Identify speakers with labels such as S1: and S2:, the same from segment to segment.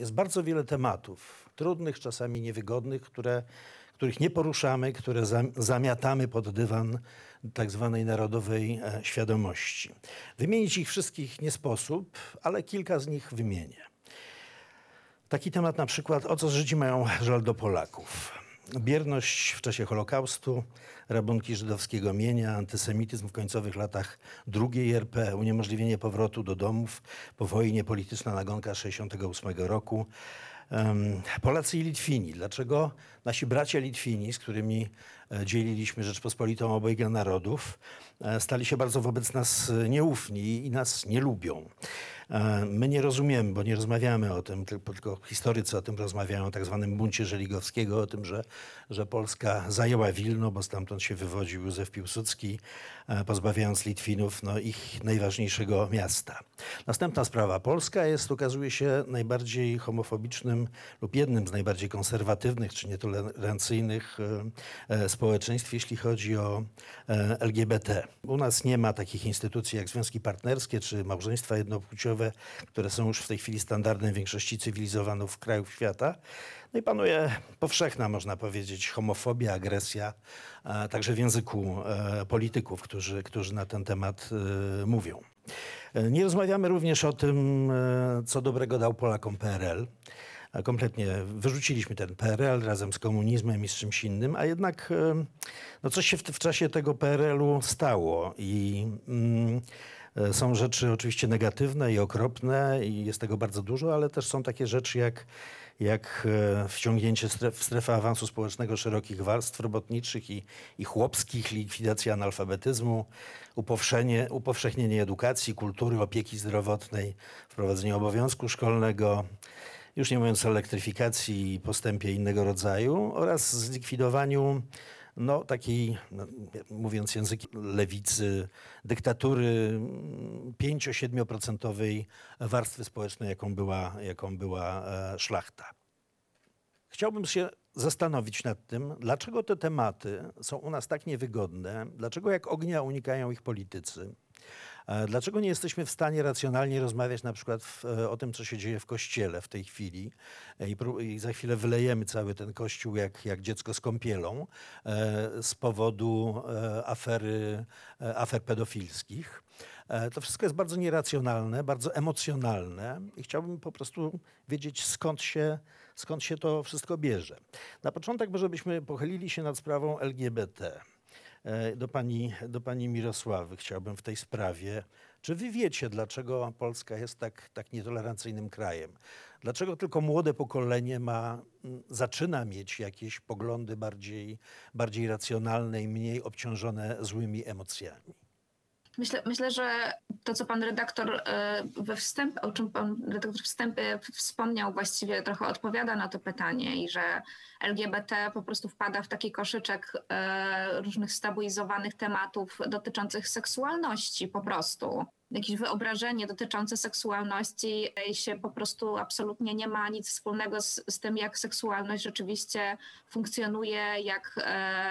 S1: jest bardzo wiele tematów, trudnych, czasami niewygodnych, które, których nie poruszamy, które zam- zamiatamy pod dywan tak zwanej narodowej e, świadomości. Wymienić ich wszystkich nie sposób, ale kilka z nich wymienię. Taki temat na przykład, o co Żydzi mają żal do Polaków. Bierność w czasie Holokaustu, rabunki żydowskiego mienia, antysemityzm w końcowych latach II RP, uniemożliwienie powrotu do domów po wojnie, polityczna nagonka 68 roku. Polacy i Litwini. Dlaczego nasi bracia Litwini, z którymi e, dzieliliśmy Rzeczpospolitą obojga narodów, e, stali się bardzo wobec nas e, nieufni i nas nie lubią? E, My nie rozumiemy, bo nie rozmawiamy o tym, tylko, historycy o tym rozmawiają, o tak zwanym buncie Żeligowskiego, o tym, że, że Polska zajęła Wilno, bo stamtąd się wywodził Józef Piłsudski, e, pozbawiając Litwinów no, ich najważniejszego miasta. Następna sprawa. Polska jest, okazuje się, najbardziej homofobicznym lub jednym z najbardziej konserwatywnych czy nietolerancyjnych e, społeczeństw, jeśli chodzi o LGBT. U nas nie ma takich instytucji jak związki partnerskie czy małżeństwa jednopłciowe, które są już w tej chwili standardem większości cywilizowanych krajów świata. No i panuje powszechna, można powiedzieć, homofobia, agresja, także w języku e, polityków, którzy, którzy na ten temat e, mówią. E, Nie rozmawiamy również o tym, co dobrego dał Polakom PRL. Kompletnie wyrzuciliśmy ten PRL razem z komunizmem i z czymś innym, a jednak no coś się w, w czasie tego PRL-u stało i mm, są rzeczy oczywiście negatywne i okropne i jest tego bardzo dużo, ale też są takie rzeczy jak, jak e, wciągnięcie stref, w strefę awansu społecznego szerokich warstw robotniczych i, i chłopskich, likwidacja analfabetyzmu, upowszechnienie edukacji, kultury, opieki zdrowotnej, wprowadzenie obowiązku szkolnego, już nie mówiąc o elektryfikacji i postępie innego rodzaju oraz zlikwidowaniu no, takiej, no, mówiąc językiem lewicy, dyktatury 5-7% warstwy społecznej, jaką była, jaką była e, szlachta. Chciałbym się zastanowić nad tym, dlaczego te tematy są u nas tak niewygodne, dlaczego jak ognia unikają ich politycy. Dlaczego nie jesteśmy w stanie racjonalnie rozmawiać na przykład w, e, o tym, co się dzieje w kościele w tej chwili e, i, i za chwilę wylejemy cały ten kościół jak, jak dziecko z kąpielą e, z powodu afery, afer pedofilskich. To wszystko jest bardzo nieracjonalne, bardzo emocjonalne i chciałbym po prostu wiedzieć, skąd się, skąd się to wszystko bierze. Na początek może byśmy pochylili się nad sprawą LGBT. E, Do pani, do pani Mirosławy chciałbym w tej sprawie. Czy wy wiecie, dlaczego Polska jest tak, tak nietolerancyjnym krajem? Dlaczego tylko młode pokolenie ma, zaczyna mieć jakieś poglądy bardziej, bardziej racjonalne i mniej obciążone złymi emocjami?
S2: Myślę, myślę, że to, co pan redaktor e, we wstępie, o czym pan redaktor wstępie wspomniał, właściwie trochę odpowiada na to pytanie i że LGBT po prostu wpada w taki koszyczek e, różnych stabilizowanych tematów dotyczących seksualności po prostu. Jakieś wyobrażenie dotyczące seksualności się po prostu absolutnie nie ma nic wspólnego z, z tym, jak seksualność rzeczywiście funkcjonuje, jak, e,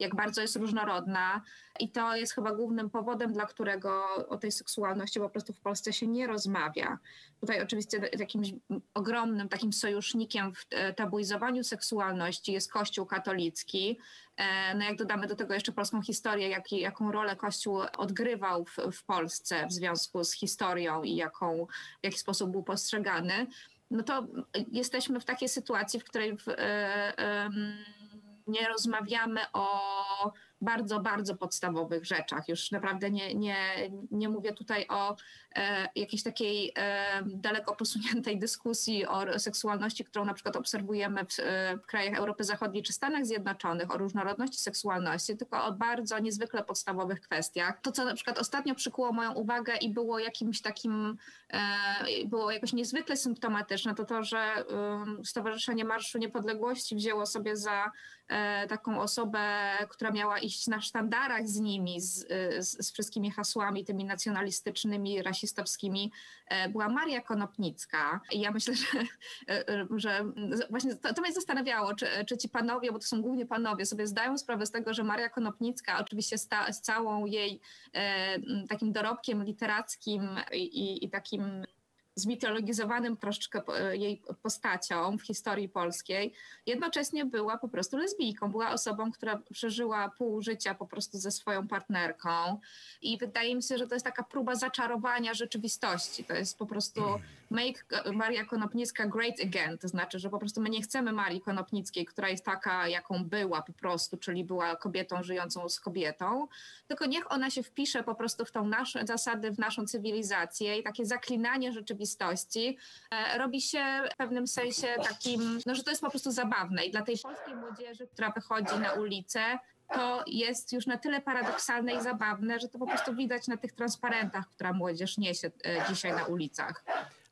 S2: jak bardzo jest różnorodna. I to jest chyba głównym powodem, dla którego o tej seksualności po prostu w Polsce się nie rozmawia. Tutaj oczywiście jakimś ogromnym takim sojusznikiem w e, tabuizowaniu seksualności jest Kościół katolicki. E, No jak dodamy do tego jeszcze polską historię, jak, jaką rolę Kościół odgrywał w, w Polsce w związku z historią i jaką, w jaki sposób był postrzegany, no to jesteśmy w takiej sytuacji, w której w, e, em, nie rozmawiamy o bardzo, bardzo podstawowych rzeczach. Już naprawdę nie, nie, nie mówię tutaj o jakiejś takiej e, daleko posuniętej dyskusji o seksualności, którą na przykład obserwujemy w, e, w krajach Europy Zachodniej czy Stanach Zjednoczonych, o różnorodności seksualności, tylko o bardzo niezwykle podstawowych kwestiach. To, co na przykład ostatnio przykuło moją uwagę i było jakimś takim, e, było jakoś niezwykle symptomatyczne, to to, że Stowarzyszenie Marszu Niepodległości wzięło sobie za e, taką osobę, która miała iść na sztandarach z nimi, z, z, z wszystkimi hasłami tymi nacjonalistycznymi, rasistowskimi, e, była Maria Konopnicka. I ja myślę, że, e, że właśnie to, to mnie zastanawiało, czy, czy ci panowie, bo to są głównie panowie, sobie zdają sprawę z tego, że Maria Konopnicka oczywiście sta, z całą jej e, takim dorobkiem literackim i, i takim zmitologizowanym troszeczkę e, jej postacią w historii polskiej, jednocześnie była po prostu lesbijką. Była osobą, która przeżyła pół życia po prostu ze swoją partnerką i wydaje mi się, że to jest taka próba zaczarowania rzeczywistości. To jest po prostu make Maria Konopnicka great again, to znaczy, że po prostu my nie chcemy Marii Konopnickiej, która jest taka, jaką była po prostu, czyli była kobietą żyjącą z kobietą, tylko niech ona się wpisze po prostu w tą naszą zasady, w naszą cywilizację i takie zaklinanie rzeczywistości e, robi się w pewnym sensie takim, no że to jest po prostu zabawne i dla tej polskiej młodzieży, która wychodzi na ulicę, to jest już na tyle paradoksalne i zabawne, że to po prostu widać na tych transparentach, która młodzież niesie e, dzisiaj na ulicach.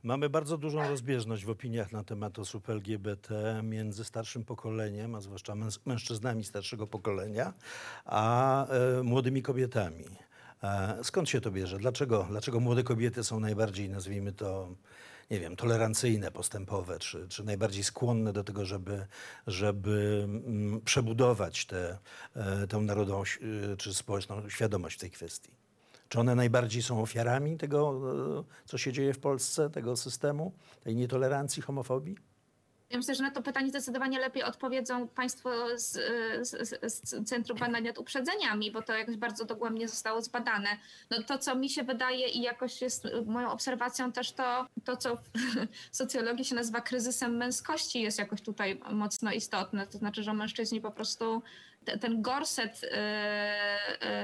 S1: Mamy bardzo dużą rozbieżność w opiniach na temat osób LGBT między starszym pokoleniem, a zwłaszcza mężczyznami starszego pokolenia, a e, młodymi kobietami. E, skąd się to bierze? Dlaczego, dlaczego młode kobiety są najbardziej, nazwijmy to, nie wiem, tolerancyjne, postępowe, czy, czy najbardziej skłonne do tego, żeby, żeby mm, przebudować tę e, narodową e, czy społeczną świadomość w tej kwestii? Czy one najbardziej są ofiarami tego, e, co się dzieje w Polsce, tego systemu, tej nietolerancji, homofobii?
S2: Ja myślę, że na to pytanie zdecydowanie lepiej odpowiedzą Państwo z, z, z Centrum Badań nad Uprzedzeniami, bo to jakoś bardzo dogłębnie zostało zbadane. No to, co mi się wydaje i jakoś jest moją obserwacją też to, to co w socjologii się nazywa kryzysem męskości jest jakoś tutaj mocno istotne. To znaczy, że mężczyźni po prostu ten gorset y,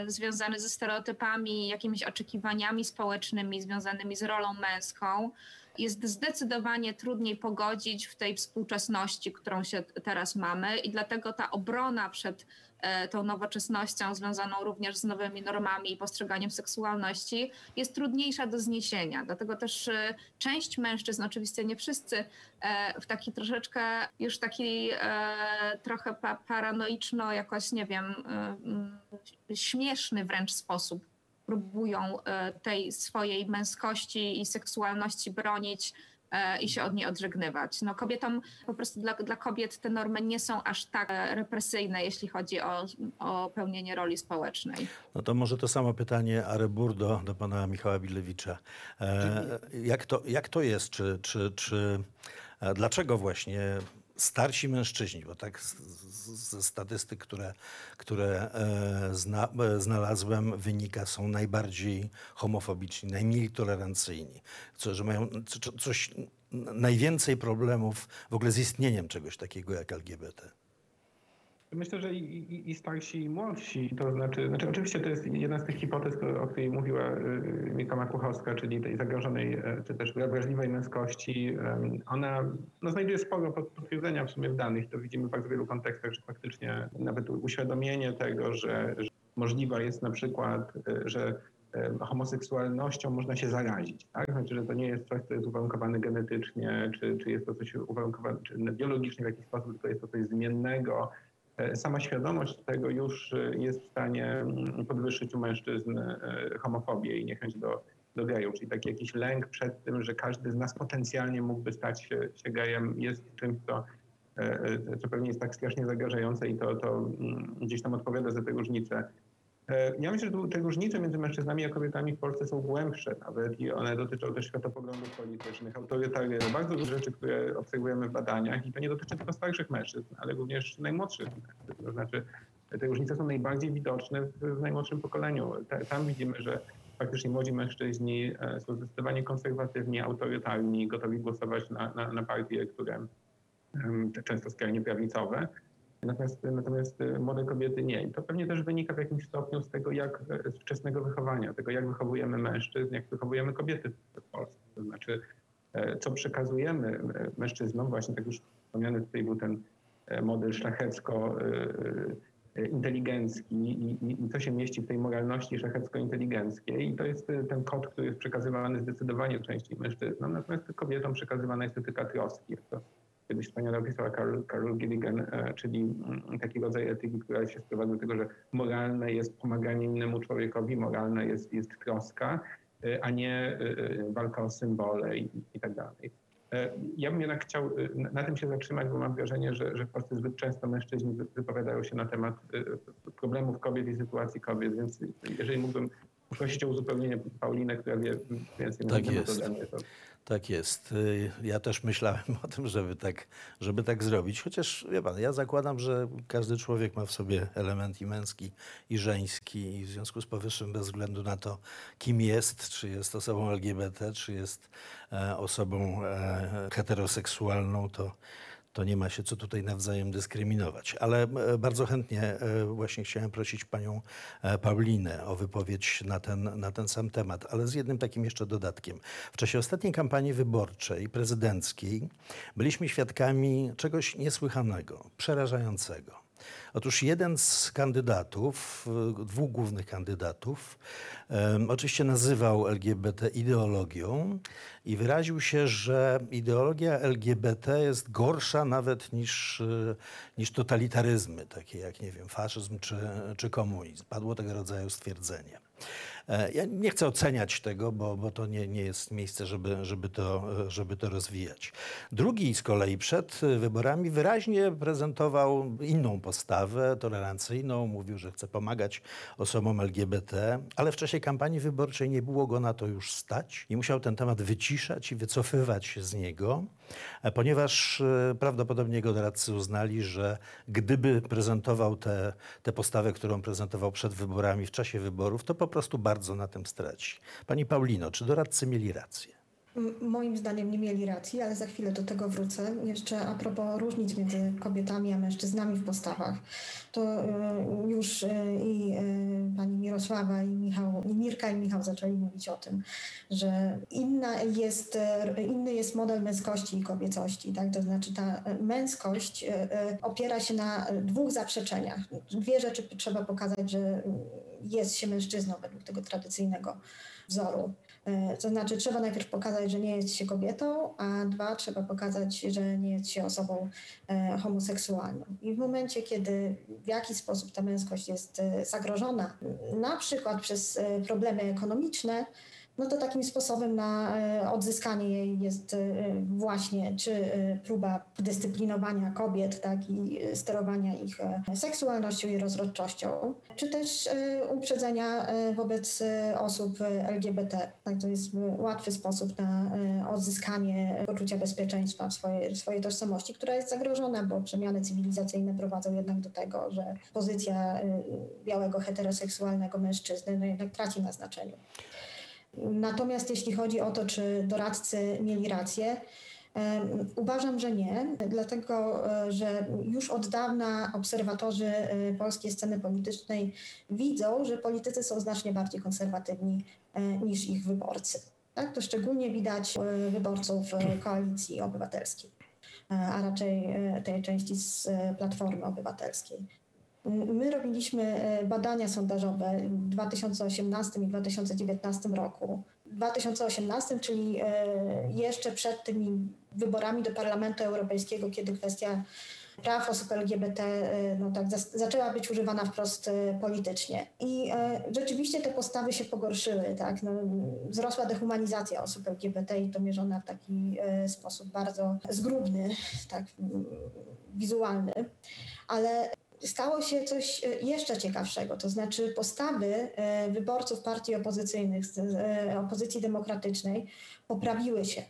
S2: y, związany ze stereotypami, jakimiś oczekiwaniami społecznymi związanymi z rolą męską, jest zdecydowanie trudniej pogodzić w tej współczesności, którą się teraz mamy, i dlatego ta obrona przed e, tą nowoczesnością, związaną również z nowymi normami i postrzeganiem seksualności, jest trudniejsza do zniesienia. Dlatego też e, część mężczyzn, oczywiście nie wszyscy, e, w taki troszeczkę już taki trochę paranoiczno, jakoś nie wiem, śmieszny wręcz sposób próbują e, tej swojej męskości i seksualności bronić e, i się od niej odżegnywać. No kobietom, po prostu dla, dla kobiet te normy nie są aż tak e, represyjne, jeśli chodzi o, o pełnienie roli społecznej.
S1: No to może to samo pytanie Arebur do, do pana Michała Bilewicza. E, jak, to, jak to jest? Czy, czy, czy, dlaczego właśnie starsi mężczyźni, bo tak ze statystyk, które, które e, zna, e, znalazłem, wynika, są najbardziej homofobiczni, najmniej tolerancyjni, co, że mają coś, najwięcej problemów w ogóle z istnieniem czegoś takiego jak LGBT.
S3: Myślę, że i, i, i, starsi, i młodsi, to znaczy, znaczy, oczywiście to jest jedna z tych hipotez, o której mówiła y, Mika Makuchowska, czyli tej zagrożonej, e, czy też wrażliwej męskości. Ona no, znajduje sporo potwierdzenia w sumie w danych. To widzimy w bardzo wielu kontekstach, że faktycznie nawet uświadomienie tego, że, że możliwa jest na przykład, e, że homoseksualnością można się zarazić. Tak? Znaczy, że to nie jest coś, co jest uwarunkowane genetycznie, czy, czy jest to coś uwarunkowane czy biologicznie w jakiś sposób, tylko jest to coś zmiennego, sama świadomość tego już e, jest w stanie mm, podwyższyć u mężczyzn e, homofobię i niechęć do, do gejów, czyli taki jakiś lęk przed tym, że każdy z nas potencjalnie mógłby stać się, się gejem, jest czymś, co, co pewnie jest tak strasznie zagrażające i to, to mm, gdzieś tam odpowiada za te różnice. E, ja myślę, że te różnice między mężczyznami a kobietami w Polsce są głębsze nawet i one dotyczą też światopoglądów politycznych, autorytaryzmu, bardzo dużo rzeczy, które obserwujemy w badaniach i to nie dotyczy tylko starszych mężczyzn, ale również najmłodszych mężczyzn. To znaczy te różnice są najbardziej widoczne w, najmłodszym pokoleniu. Tam widzimy, że faktycznie młodzi mężczyźni e, są zdecydowanie konserwatywni, autorytarni, gotowi głosować na, na, na partie, które często skrajnie prawicowe. Natomiast, natomiast e, młode kobiety nie. I to pewnie też wynika w jakimś stopniu z tego, jak e, z wczesnego wychowania, tego jak wychowujemy mężczyzn, jak wychowujemy kobiety w Polsce. To znaczy, e, co przekazujemy mężczyznom, właśnie tak już wspomniany tutaj był ten model szlachecko inteligencki i, i, i co się mieści w tej moralności szlachecko-inteligenckiej. I to jest ten kod, który jest przekazywany zdecydowanie częściej mężczyznom, natomiast kobietom przekazywana jest etyka troski. To kiedyś wspaniale opisała Carol, Carol Gilligan, e, czyli mm, taki rodzaj etyki, która się sprowadza do tego, że moralne jest pomaganie innemu człowiekowi, moralna jest, jest troska, e, a nie e, walka o symbole i, i tak dalej. Ja bym jednak chciał na tym się zatrzymać, bo mam wrażenie, że, że w Polsce zbyt często mężczyźni wypowiadają się na temat problemów kobiet i sytuacji kobiet, więc jeżeli mógłbym prosić o uzupełnienie Paulinę, która wie więcej
S1: tak na temat ode mnie. To... Tak jest. Y, Ja też myślałem o tym, żeby tak, żeby tak zrobić. Chociaż wie pan, ja zakładam, że każdy człowiek ma w sobie element i męski, i żeński, i w związku z powyższym, bez względu na to, kim jest, czy jest osobą LGBT, czy jest e, osobą e, heteroseksualną, to, to nie ma się co tutaj nawzajem dyskryminować. Ale e, bardzo chętnie e, właśnie chciałem prosić panią e, Paulinę o wypowiedź na ten, na ten sam temat, ale z jednym takim jeszcze dodatkiem. W czasie ostatniej kampanii wyborczej, prezydenckiej, byliśmy świadkami czegoś niesłychanego, przerażającego. Otóż jeden z kandydatów, y, dwóch głównych kandydatów, oczywiście nazywał LGBT ideologią i wyraził się, że ideologia LGBT jest gorsza nawet niż, y, niż totalitaryzmy, takie jak, nie wiem, faszyzm czy, czy komunizm. Padło tego rodzaju stwierdzenie. E, Ja nie chcę oceniać tego, bo, bo to nie, nie jest miejsce, żeby, żeby, to, żeby to rozwijać. Drugi z kolei przed wyborami wyraźnie prezentował inną postawę, tolerancyjną. Mówił, że chce pomagać osobom LGBT, ale w czasie kampanii wyborczej nie było go na to już stać i musiał ten temat wyciszać i wycofywać się z niego, ponieważ e, prawdopodobnie jego doradcy uznali, że gdyby prezentował tę tę postawę, którą prezentował przed wyborami, w czasie wyborów, to po prostu bardzo na tym straci. Pani Paulino, czy doradcy mieli rację?
S4: Moim zdaniem nie mieli racji, ale za chwilę do tego wrócę. Jeszcze a propos różnic między kobietami a mężczyznami w postawach, to y, już y, i y, pani Mirosława i Michał, i Mirka i Michał zaczęli mówić o tym, że inna jest, inny jest model męskości i kobiecości. Tak? To znaczy ta męskość opiera się na dwóch zaprzeczeniach. Dwie rzeczy trzeba pokazać, że jest się mężczyzną według tego tradycyjnego wzoru. E, To znaczy, trzeba najpierw pokazać, że nie jest się kobietą, a dwa, trzeba pokazać, że nie jest się osobą e, homoseksualną. I w momencie, kiedy w jakiś sposób ta męskość jest e, zagrożona, na przykład przez problemy ekonomiczne, no to takim sposobem na e, odzyskanie jej jest e, właśnie czy e, próba dyscyplinowania kobiet, tak i sterowania ich seksualnością i rozrodczością, czy też uprzedzenia wobec osób LGBT. Tak, to jest łatwy sposób na odzyskanie poczucia bezpieczeństwa w swojej, swojej tożsamości, która jest zagrożona, bo przemiany cywilizacyjne prowadzą jednak do tego, że pozycja białego heteroseksualnego mężczyzny no jednak traci na znaczeniu. Natomiast jeśli chodzi o to, czy doradcy mieli rację, uważam, że nie, dlatego e, że już od dawna obserwatorzy e, polskiej sceny politycznej widzą, że politycy są znacznie bardziej konserwatywni e, niż ich wyborcy. Tak? To szczególnie widać wyborców koalicji obywatelskiej, a raczej tej części z Platformy Obywatelskiej. My robiliśmy e, badania sondażowe w 2018 i 2019 roku. W 2018, czyli e, jeszcze przed tymi wyborami do Parlamentu Europejskiego, kiedy kwestia praw osób LGBT no tak, zaczęła być używana wprost politycznie. I rzeczywiście te postawy się pogorszyły. Tak? No, wzrosła dehumanizacja osób LGBT i to mierzona w taki sposób bardzo zgrubny, tak, wizualny. Ale stało się coś e, jeszcze ciekawszego, to znaczy postawy e, wyborców partii opozycyjnych, e, opozycji demokratycznej poprawiły się.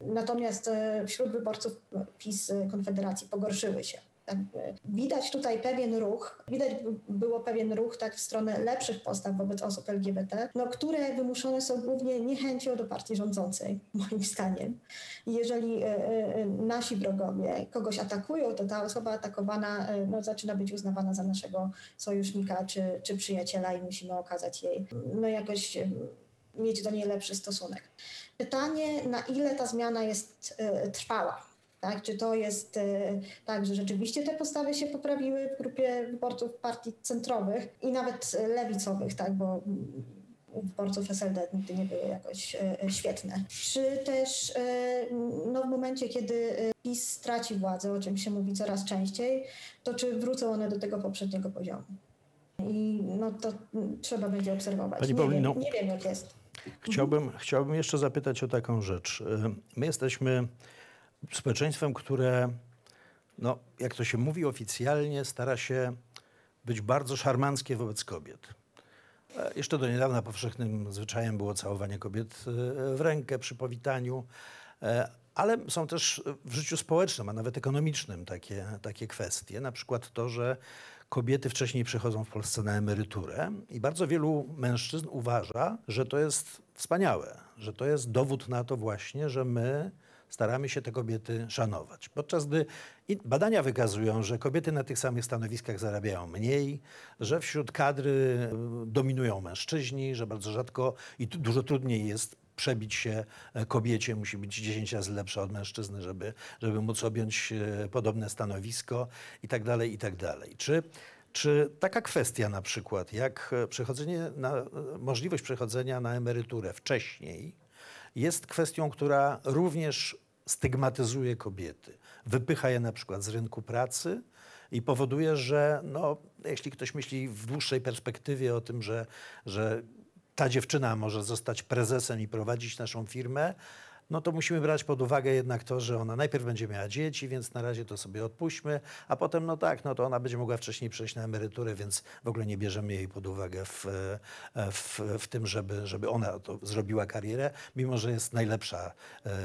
S4: Natomiast wśród wyborców PiS Konfederacji pogorszyły się. E, widać tutaj pewien ruch, widać było pewien ruch tak w stronę lepszych postaw wobec osób LGBT, no, które wymuszone są głównie niechęcią do partii rządzącej, moim zdaniem. Jeżeli e, e, nasi wrogowie kogoś atakują, to ta osoba atakowana e, no, zaczyna być uznawana za naszego sojusznika czy, czy przyjaciela i musimy okazać jej no, jakoś e, mieć do niej lepszy stosunek. Pytanie, na ile ta zmiana jest e, trwała. Tak? Czy to jest e, tak, że rzeczywiście te postawy się poprawiły w grupie wyborców partii centrowych i nawet lewicowych, tak? bo wyborców SLD nigdy nie były jakoś e, świetne. Czy też e, no, w momencie, kiedy PiS straci władzę, o czym się mówi coraz częściej, to czy wrócą one do tego poprzedniego poziomu? I no to trzeba będzie obserwować.
S1: Pani
S4: nie, wiem, nie wiem, jak jest.
S1: Chciałbym, chciałbym jeszcze zapytać o taką rzecz. My jesteśmy społeczeństwem, które, no, jak to się mówi oficjalnie, stara się być bardzo szarmanckie wobec kobiet. E, Jeszcze do niedawna powszechnym zwyczajem było całowanie kobiet e, w rękę przy powitaniu, e, ale są też w życiu społecznym, a nawet ekonomicznym takie, takie kwestie. Na przykład to, że kobiety wcześniej przychodzą w Polsce na emeryturę i bardzo wielu mężczyzn uważa, że to jest wspaniałe, że to jest dowód na to właśnie, że my staramy się te kobiety szanować. Podczas gdy badania wykazują, że kobiety na tych samych stanowiskach zarabiają mniej, że wśród kadry y, dominują mężczyźni, że bardzo rzadko i dużo trudniej jest przebić się e, kobiecie, musi być 10 razy lepsza od mężczyzny, żeby, żeby móc objąć e, podobne stanowisko i tak dalej, i tak dalej. Czy, czy taka kwestia na przykład, jak e, przechodzenie na, e, możliwość przechodzenia na emeryturę wcześniej, jest kwestią, która również stygmatyzuje kobiety. Wypycha je na przykład z rynku pracy i powoduje, że no, jeśli ktoś myśli w dłuższej perspektywie o tym, że, że ta dziewczyna może zostać prezesem i prowadzić naszą firmę, no to musimy brać pod uwagę jednak to, że ona najpierw będzie miała dzieci, więc na razie to sobie odpuśćmy, a potem no tak, no to ona będzie mogła wcześniej przejść na emeryturę, więc w ogóle nie bierzemy jej pod uwagę w, e, w, w tym, żeby, żeby ona to zrobiła karierę, mimo że jest najlepsza e,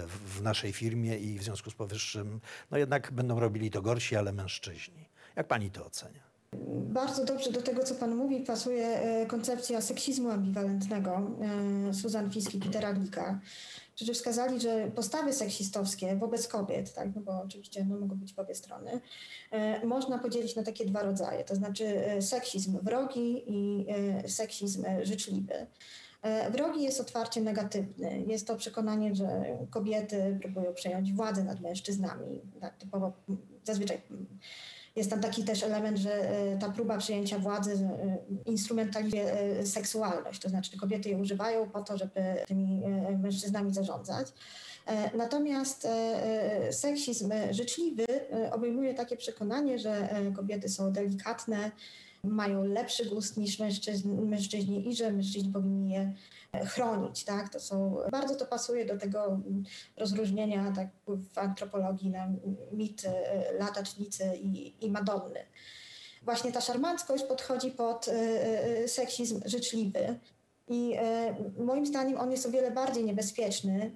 S1: w naszej firmie i w związku z powyższym, no jednak będą robili to gorsi, ale mężczyźni. Jak pani to ocenia?
S4: Bardzo dobrze do tego, co Pan mówi, pasuje e, koncepcja seksizmu ambiwalentnego Susan Fisk i Petera którzy wskazali, że postawy seksistowskie wobec kobiet, tak, no bo oczywiście no, mogą być w obie strony, e, można podzielić na takie dwa rodzaje, to znaczy e, seksizm wrogi i e, seksizm życzliwy. Wrogi jest otwarcie negatywny. Jest to przekonanie, że kobiety próbują przejąć władzę nad mężczyznami. Tak typowo zazwyczaj mm, jest tam taki też element, że e, ta próba przejęcia władzy e, instrumentalizuje e, seksualność, to znaczy kobiety je używają po to, żeby tymi mężczyznami zarządzać. Natomiast seksizm życzliwy obejmuje takie przekonanie, że kobiety są delikatne, mają lepszy gust niż mężczyźni, mężczyźni i że mężczyźni powinni je e, chronić. Tak? To są, bardzo to pasuje do tego mm, rozróżnienia tak, w antropologii na mit e, latacznicy i, i Madonny. Właśnie ta szarmanckość podchodzi pod e, seksizm życzliwy. I moim zdaniem on jest o wiele bardziej niebezpieczny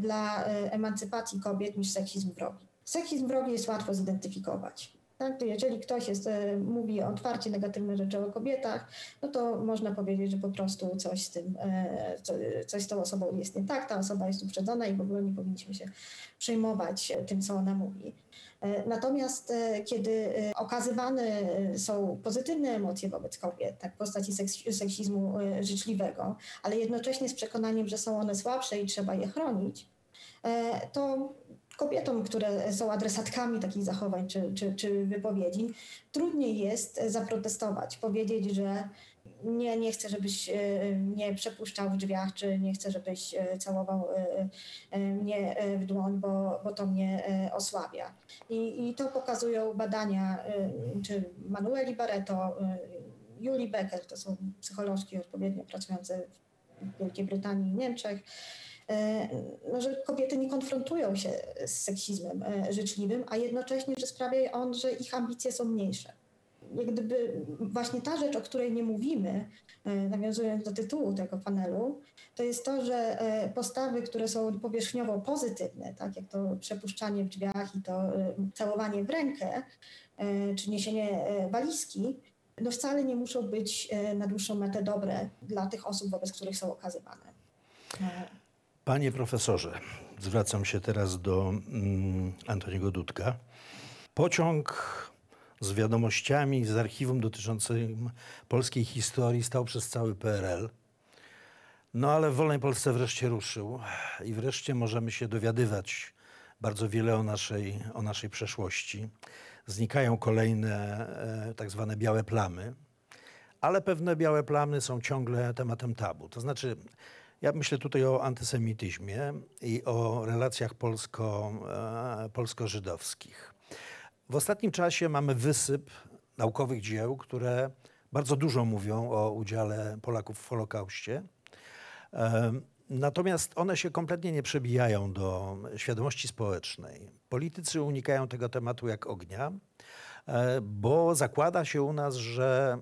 S4: dla emancypacji kobiet niż seksizm wrogi. Seksizm wrogi jest łatwo zidentyfikować. Tak? Jeżeli ktoś jest, e, mówi otwarcie negatywne rzeczy o kobietach, no to można powiedzieć, że po prostu coś z tym, e, co, coś z tą osobą jest nie tak, ta osoba jest uprzedzona i w ogóle nie powinniśmy się przejmować e, tym, co ona mówi. Natomiast kiedy okazywane są pozytywne emocje wobec kobiet, tak w postaci seks- seksizmu życzliwego, ale jednocześnie z przekonaniem, że są one słabsze i trzeba je chronić, to kobietom, które są adresatkami takich zachowań czy, czy, czy wypowiedzi, trudniej jest e, zaprotestować, powiedzieć, że nie, nie chcę, żebyś e, mnie przepuszczał w drzwiach, czy nie chcę, żebyś e, całował e, e, mnie e, w dłoń, bo, bo to mnie e, osłabia. I, I to pokazują badania, e, czy Manueli Barreto, e, Julie Becker, to są psycholożki odpowiednio pracujące w Wielkiej Brytanii i Niemczech, e, no, że kobiety nie konfrontują się z seksizmem e, życzliwym, a jednocześnie, że sprawia on, że ich ambicje są mniejsze. Jak gdyby właśnie ta rzecz, o której nie mówimy, e, nawiązując do tytułu tego panelu, to jest to, że e, postawy, które są powierzchniowo pozytywne, tak jak to przepuszczanie w drzwiach i to e, całowanie w rękę, e, czy niesienie e, walizki, no wcale nie muszą być e, na dłuższą metę dobre dla tych osób, wobec których są okazywane.
S1: Panie profesorze, zwracam się teraz do mm, Antoniego Dudka. Pociąg z wiadomościami z archiwum dotyczącym polskiej historii stał przez cały PRL. No ale w wolnej Polsce wreszcie ruszył i wreszcie możemy się dowiadywać bardzo wiele o naszej, o naszej przeszłości. Znikają kolejne e, tak zwane białe plamy, ale pewne białe plamy są ciągle tematem tabu. To znaczy, ja myślę tutaj o antysemityzmie i o relacjach polsko, e, polsko-żydowskich. W ostatnim czasie mamy wysyp naukowych dzieł, które bardzo dużo mówią o udziale Polaków w Holokauście. Em, Natomiast one się kompletnie nie przebijają do świadomości społecznej. Politycy unikają tego tematu jak ognia, e, bo zakłada się u nas, że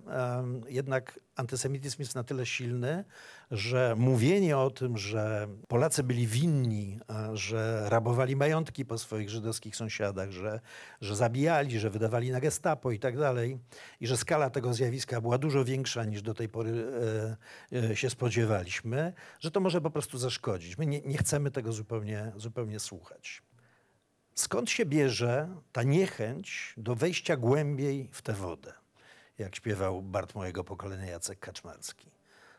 S1: jednak antysemityzm jest na tyle silny, że mówienie o tym, że Polacy byli winni, że rabowali majątki po swoich żydowskich sąsiadach, że, że zabijali, że wydawali na gestapo i tak dalej, i że skala tego zjawiska była dużo większa niż do tej pory e, e, się spodziewaliśmy, że to może po prostu zaszkodzić. My nie, nie chcemy tego zupełnie, zupełnie słuchać. Skąd się bierze ta niechęć do wejścia głębiej w tę wodę, jak śpiewał Bart mojego pokolenia Jacek Kaczmarski?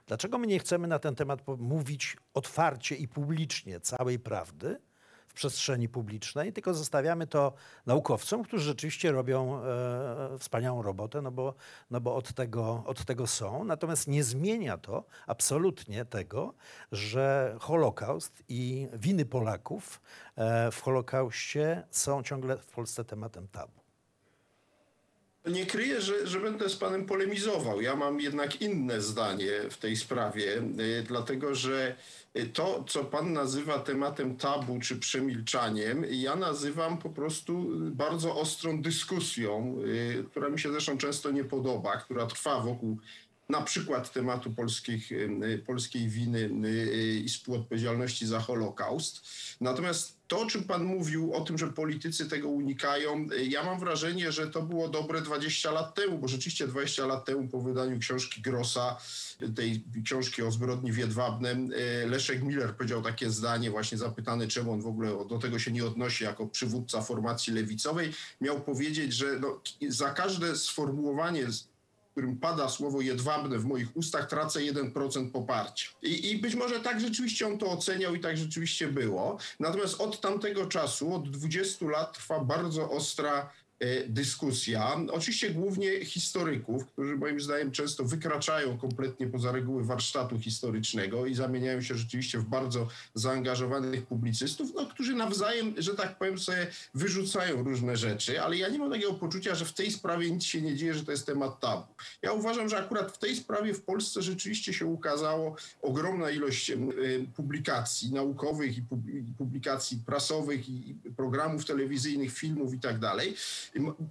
S1: Dlaczego my nie chcemy na ten temat mówić otwarcie i publicznie całej prawdy przestrzeni publicznej, tylko zostawiamy to naukowcom, którzy rzeczywiście robią e, wspaniałą robotę, no bo, no bo od, tego, od tego są. Natomiast nie zmienia to absolutnie tego, że Holokaust i winy Polaków e, w Holokauście są ciągle w Polsce tematem tabu.
S5: Nie kryję, że, że będę z panem polemizował. Ja mam jednak inne zdanie w tej sprawie, y, dlatego że to, co pan nazywa tematem tabu czy przemilczaniem, ja nazywam po prostu bardzo ostrą dyskusją, y, która mi się zresztą często nie podoba, która trwa wokół na przykład tematu polskich, y, polskiej winy i współodpowiedzialności za Holokaust. Natomiast to, o czym pan mówił, o tym, że politycy tego unikają, ja mam wrażenie, że to było dobre 20 lat temu, bo rzeczywiście 20 lat temu po wydaniu książki Grossa, tej książki o zbrodni w Jedwabnem, Leszek Miller powiedział takie zdanie, właśnie zapytany, czemu on w ogóle do tego się nie odnosi jako przywódca formacji lewicowej, miał powiedzieć, że no, za każde sformułowanie którym pada słowo jedwabne w moich ustach, tracę 1% poparcia. I, I być może tak rzeczywiście on to oceniał i tak rzeczywiście było. Natomiast od tamtego czasu, od 20 lat trwa bardzo ostra dyskusja. Oczywiście głównie historyków, którzy moim zdaniem często wykraczają kompletnie poza reguły warsztatu historycznego i zamieniają się rzeczywiście w bardzo zaangażowanych publicystów, no, którzy nawzajem, że tak powiem, sobie wyrzucają różne rzeczy, ale ja nie mam takiego poczucia, że w tej sprawie nic się nie dzieje, że to jest temat tabu. Ja uważam, że akurat w tej sprawie w Polsce rzeczywiście się ukazało ogromna ilość e, publikacji naukowych i publikacji prasowych i programów telewizyjnych, filmów i tak dalej,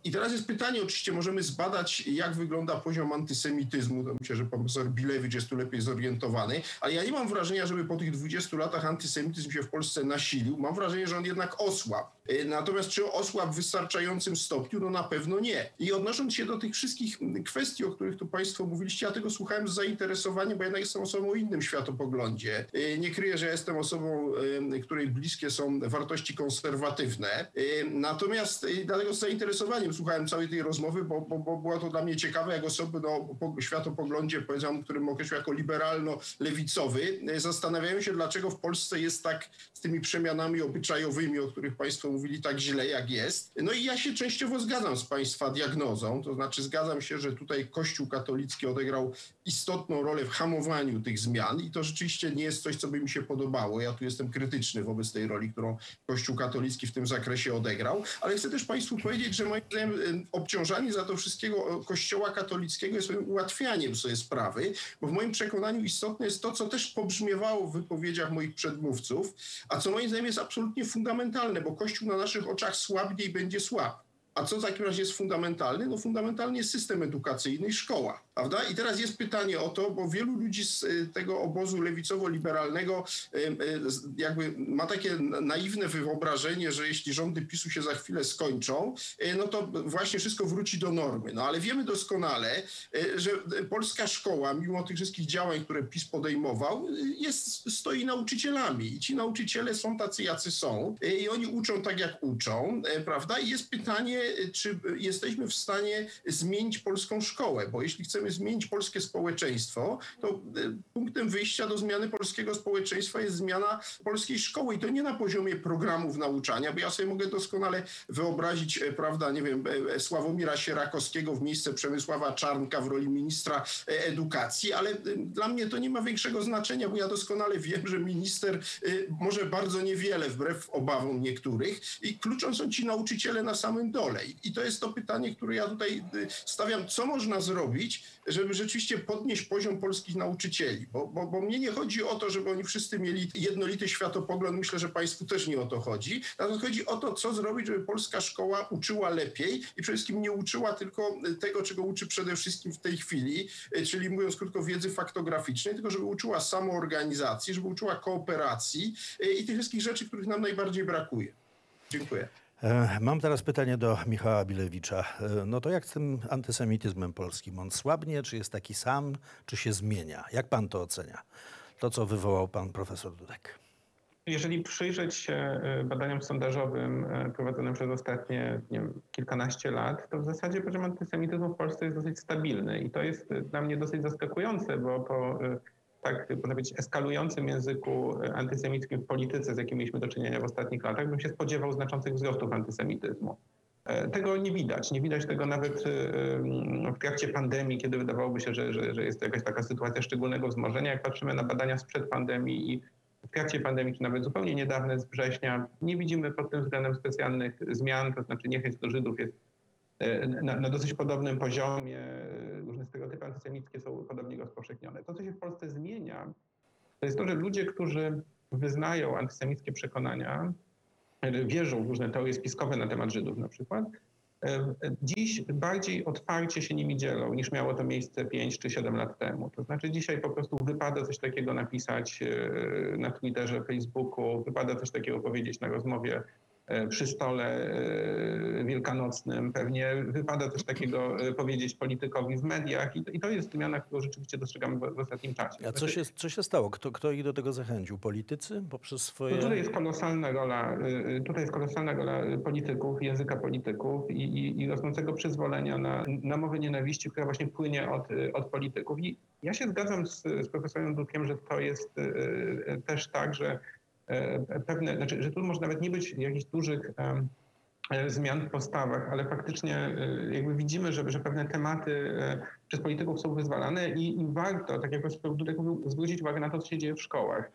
S5: i teraz jest pytanie, oczywiście możemy zbadać, jak wygląda poziom antysemityzmu. Myślę, że profesor Bilewicz jest tu lepiej zorientowany, ale ja nie mam wrażenia, żeby po tych 20 latach antysemityzm się w Polsce nasilił. Mam wrażenie, że on jednak osłabł. E, natomiast czy osłabł w wystarczającym stopniu? No na pewno nie. I odnosząc się do tych wszystkich kwestii, o których tu Państwo mówiliście, ja tego słuchałem z zainteresowaniem, bo jednak jestem osobą o innym światopoglądzie. E, nie kryję, że jestem osobą, e, której bliskie są wartości konserwatywne. Natomiast dlatego z zainteresowaniem słuchałem całej tej rozmowy, bo, bo, bo była to dla mnie ciekawe, jak osoby no, po światopoglądzie, powiedziałem, którym określił jako liberalno-lewicowy, zastanawiają się, dlaczego w Polsce jest tak z tymi przemianami obyczajowymi, o których Państwo mówili tak źle, jak jest. No i ja się częściowo zgadzam z Państwa diagnozą, to znaczy zgadzam się, że tutaj Kościół katolicki odegrał istotną rolę w hamowaniu tych zmian i to rzeczywiście nie jest coś, co by mi się podobało. Ja tu jestem krytyczny wobec tej roli, którą Kościół katolicki w tym zakresie odegrał, ale chcę też Państwu powiedzieć, że moim zdaniem obciążanie za to wszystkiego Kościoła katolickiego jest ułatwianiem sobie sprawy, bo w moim przekonaniu istotne jest to, co też pobrzmiewało w wypowiedziach moich przedmówców, a co moim zdaniem jest absolutnie fundamentalne, bo Kościół na naszych oczach słabnie i będzie słab. A co w takim razie jest fundamentalny? No fundamentalnie jest system edukacyjny i szkoła. Prawda? I teraz jest pytanie o to, bo wielu ludzi z y, tego obozu lewicowo-liberalnego y, y, jakby ma takie naiwne wyobrażenie, że jeśli rządy PiSu się za chwilę skończą, no to właśnie wszystko wróci do normy. No ale wiemy doskonale, że polska szkoła, mimo tych wszystkich działań, które PiS podejmował, jest, stoi nauczycielami i ci nauczyciele są tacy, jacy są i oni uczą tak, jak uczą, prawda? I jest pytanie, czy jesteśmy w stanie zmienić polską szkołę, bo jeśli chcemy chcemy zmienić polskie społeczeństwo, to e, punktem wyjścia do zmiany polskiego społeczeństwa jest zmiana polskiej szkoły i to nie na poziomie programów nauczania, bo ja sobie mogę doskonale wyobrazić, e, prawda, nie wiem, e, Sławomira Sierakowskiego w miejsce Przemysława Czarnka w roli ministra edukacji, ale dla mnie to nie ma większego znaczenia, bo ja doskonale wiem, że minister może bardzo niewiele wbrew obawom niektórych i kluczą są ci nauczyciele na samym dole. I to jest to pytanie, które ja tutaj y, stawiam, co można zrobić, żeby rzeczywiście podnieść poziom polskich nauczycieli, bo, bo, bo mnie nie chodzi o to, żeby oni wszyscy mieli jednolity światopogląd, myślę, że państwu też nie o to chodzi, natomiast chodzi o to, co zrobić, żeby polska szkoła uczyła lepiej i przede wszystkim nie uczyła tylko tego, czego uczy przede wszystkim w tej chwili, y, czyli mówiąc krótko wiedzy faktograficznej, tylko żeby uczyła samoorganizacji, żeby uczyła kooperacji y, i tych wszystkich rzeczy, których nam najbardziej brakuje. Dziękuję.
S1: E, Mam teraz pytanie do Michała Bilewicza. E, No to jak z tym antysemityzmem polskim? On słabnie, czy jest taki sam, czy się zmienia? Jak pan to ocenia? To, co wywołał pan profesor Dudek.
S3: Jeżeli przyjrzeć się y, badaniom sondażowym prowadzonym przez ostatnie nie wiem, kilkanaście lat, to w zasadzie poziom antysemityzmu w Polsce jest dosyć stabilny i to jest dla mnie dosyć zaskakujące, bo po tak, można powiedzieć, eskalującym języku y, antysemickim w polityce, z jakim mieliśmy do czynienia w ostatnich latach, bym się spodziewał znaczących wzrostów antysemityzmu. E, Tego nie widać. Nie widać tego nawet y, y, w trakcie pandemii, kiedy wydawałoby się, że, że, że jest to jakaś taka sytuacja szczególnego wzmożenia. Jak patrzymy na badania sprzed pandemii i w trakcie pandemii, czy nawet zupełnie niedawne z września, nie widzimy pod tym względem specjalnych zmian, to znaczy niechęć do Żydów jest e, na, na dosyć podobnym poziomie. Antysemickie są podobnie rozpowszechnione. To, co się w Polsce zmienia, to jest to, że ludzie, którzy wyznają antysemickie przekonania, e, wierzą w różne teorie spiskowe na temat Żydów na przykład, e, dziś bardziej otwarcie się nimi dzielą niż miało to miejsce 5 czy 7 lat temu. To znaczy dzisiaj po prostu wypada coś takiego napisać e, na Twitterze, Facebooku, wypada coś takiego powiedzieć na rozmowie przy stole e, wielkanocnym. Pewnie wypada coś takiego e, powiedzieć politykowi w mediach i, to jest zmiana, którą rzeczywiście dostrzegamy w, ostatnim czasie.
S1: A co
S3: Znaczy,
S1: się, co się stało? Kto, kto ich do tego zachęcił? Politycy? Poprzez
S3: No
S1: swoje...
S3: tutaj jest kolosalna rola, tutaj jest kolosalna rola polityków, języka polityków i, i, i rosnącego przyzwolenia na, na mowę nienawiści, która właśnie płynie od, od polityków. I ja się zgadzam z, z profesorem Dukiem, że to jest też tak, że e, pewne, znaczy, że tu może nawet nie być jakichś dużych e, zmian w postawach, ale faktycznie e, jakby widzimy, że, że pewne tematy e, przez polityków są wyzwalane i, i warto, tak jak profesor Dudek mówił, zwrócić uwagę na to, co się dzieje w szkołach.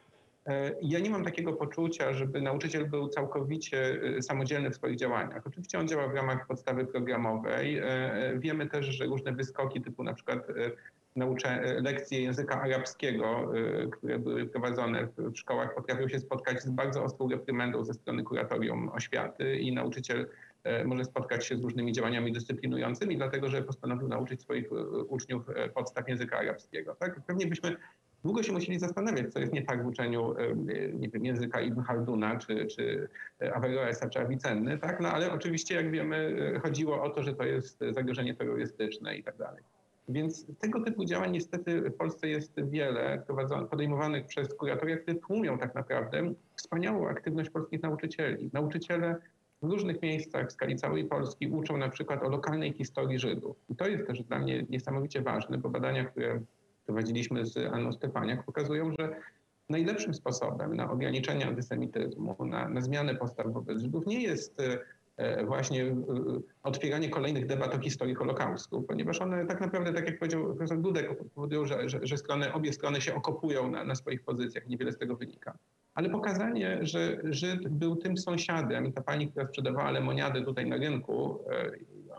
S3: E, Ja nie mam takiego poczucia, żeby nauczyciel był całkowicie e, samodzielny w swoich działaniach. Oczywiście on działa w ramach podstawy programowej. E, e, Wiemy też, że różne wyskoki typu na przykład e, naucze, lekcje języka arabskiego, e, które były prowadzone w, szkołach, potrafią się spotkać z bardzo ostrą reprymendą ze strony kuratorium oświaty i nauczyciel e, może spotkać się z różnymi działaniami dyscyplinującymi, dlatego że postanowił nauczyć swoich e, uczniów podstaw języka arabskiego. Tak? Pewnie byśmy długo się musieli zastanawiać, co jest nie tak w uczeniu nie wiem, języka Ibn Halduna czy, czy Averroesa czy Avicenny, tak? no, ale oczywiście jak wiemy chodziło o to, że to jest zagrożenie terrorystyczne i tak dalej. Więc tego typu działań niestety w Polsce jest wiele podejmowanych przez kuratoria, które tłumią tak naprawdę wspaniałą aktywność polskich nauczycieli. Nauczyciele w różnych miejscach w skali całej Polski uczą na przykład o lokalnej historii Żydów. I to jest też dla mnie niesamowicie ważne, bo badania, które prowadziliśmy z Anną Stefaniak, pokazują, że najlepszym sposobem na ograniczenie antysemityzmu, na, na zmianę postaw wobec Żydów nie jest e, właśnie e, otwieranie kolejnych debat o historii Holokaustu, ponieważ one tak naprawdę, tak jak powiedział profesor Dudek, powodują, że, że, że strony, obie strony się okopują na, na swoich pozycjach, niewiele z tego wynika. Ale pokazanie, że Żyd był tym sąsiadem ta pani, która sprzedawała lemoniadę tutaj na rynku, e,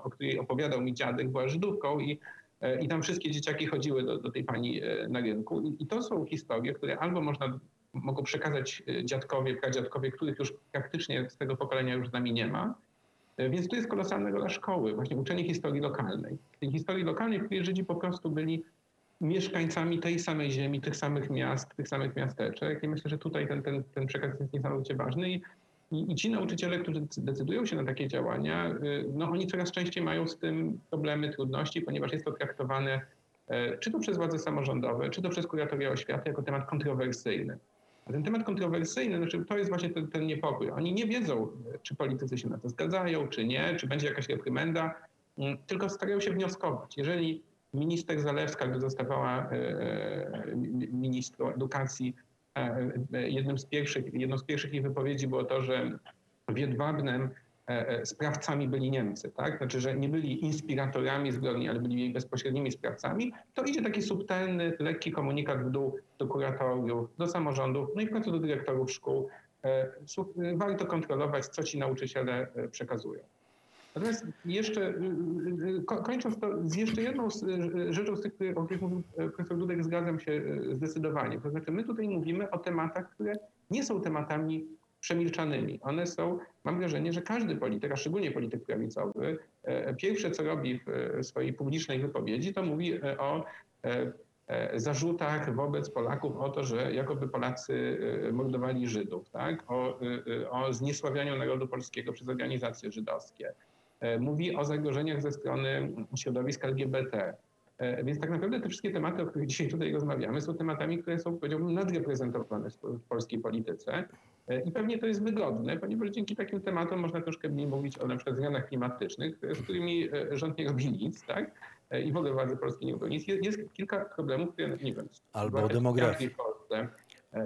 S3: o której opowiadał mi dziadek, była Żydówką i E, I tam wszystkie dzieciaki chodziły do, do tej pani e, na rynku. I, I to są historie, które albo można, mogą przekazać e, dziadkowie, pradziadkowie, których już praktycznie z tego pokolenia już z nami nie ma. Więc tu jest kolosalna rola szkoły, właśnie uczenie historii lokalnej. Tej historii lokalnej, w której Żydzi po prostu byli mieszkańcami tej samej ziemi, tych samych miast, tych samych miasteczek. I myślę, że tutaj ten, ten, ten przekaz jest niesamowicie ważny. I, i, I ci nauczyciele, którzy decydują się na takie działania, y, no oni coraz częściej mają z tym problemy, trudności, ponieważ jest to traktowane e, czy to przez władze samorządowe, czy to przez kuratoria oświaty jako temat kontrowersyjny. Ten temat kontrowersyjny, znaczy to jest właśnie ten, ten niepokój. Oni nie wiedzą, czy politycy się na to zgadzają, czy nie, czy będzie jakaś reprymenda, mm, tylko starają się wnioskować. Jeżeli minister Zalewska, gdy zostawała e, e, ministrą edukacji, e, jednym z pierwszych, jedną z pierwszych jej wypowiedzi było to, że w Jedwabnem e, sprawcami byli Niemcy, tak? Znaczy, że nie byli inspiratorami zbrodni, ale byli bezpośrednimi sprawcami, to idzie taki subtelny, lekki komunikat w dół do kuratoriów, do samorządów, no i w końcu do dyrektorów szkół. E, Warto kontrolować, co ci nauczyciele e, przekazują. Natomiast jeszcze kończąc to z jeszcze jedną rzeczą z tych, o których mówił profesor Dudek, zgadzam się zdecydowanie. To znaczy my tutaj mówimy o tematach, które nie są tematami przemilczanymi. One są, mam wrażenie, że każdy polityk, a szczególnie polityk prawicowy, pierwsze co robi w swojej publicznej wypowiedzi, to mówi o zarzutach wobec Polaków o to, że jakoby Polacy mordowali Żydów, tak? o, o zniesławianiu narodu polskiego przez organizacje żydowskie, E, mówi o zagrożeniach ze strony środowisk LGBT. E, więc tak naprawdę te wszystkie tematy, o których dzisiaj tutaj rozmawiamy, są tematami, które są, powiedziałbym, nadreprezentowane w polskiej polityce. E, I pewnie to jest wygodne, ponieważ dzięki takim tematom można troszkę mniej mówić o na przykład zmianach klimatycznych, z którymi rząd nie robi nic, tak? I w ogóle władze polskie nie robią nic. Jest, jest kilka problemów, które, nie wiem,
S1: albo demografii
S3: w Polsce,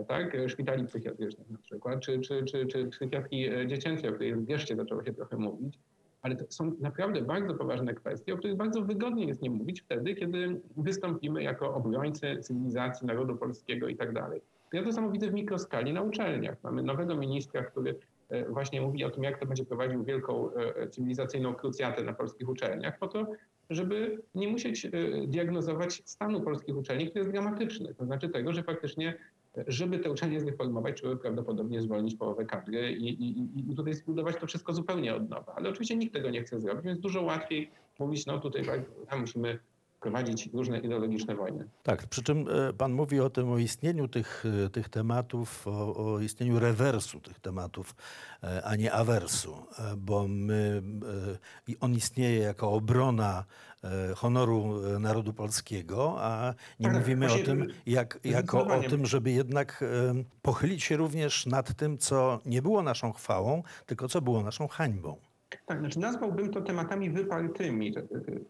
S3: tak, szpitali psychiatrycznych na przykład, czy, czy, czy, czy psychiatrii dziecięcej, o której wreszcie zaczęło się trochę mówić, ale to są naprawdę bardzo poważne kwestie, o których bardzo wygodnie jest nie mówić wtedy, kiedy wystąpimy jako obrońcy cywilizacji narodu polskiego i tak dalej. Ja to samo widzę w mikroskali na uczelniach. Mamy nowego ministra, który e, właśnie mówi o tym, jak to będzie prowadził wielką e, cywilizacyjną krucjatę na polskich uczelniach, po to, żeby nie musieć e, diagnozować stanu polskich uczelni, który jest dramatyczny. To znaczy tego, że faktycznie żeby te uczelnie zreformować, trzeba prawdopodobnie zwolnić połowę kadry i, i, i tutaj zbudować to wszystko zupełnie od nowa. Ale oczywiście nikt tego nie chce zrobić, więc dużo łatwiej mówić, no tutaj musimy prowadzić różne ideologiczne wojny.
S1: Tak, przy czym e, pan mówi o tym, o istnieniu tych, e, tych tematów, o, o istnieniu rewersu tych tematów, e, a nie awersu, bo my, on istnieje jako obrona honoru narodu polskiego, a nie tak, mówimy o tym jak, jako o tym, żeby jednak pochylić się również nad tym, co nie było naszą chwałą, tylko co było naszą hańbą.
S3: Tak, znaczy nazwałbym to tematami wypartymi.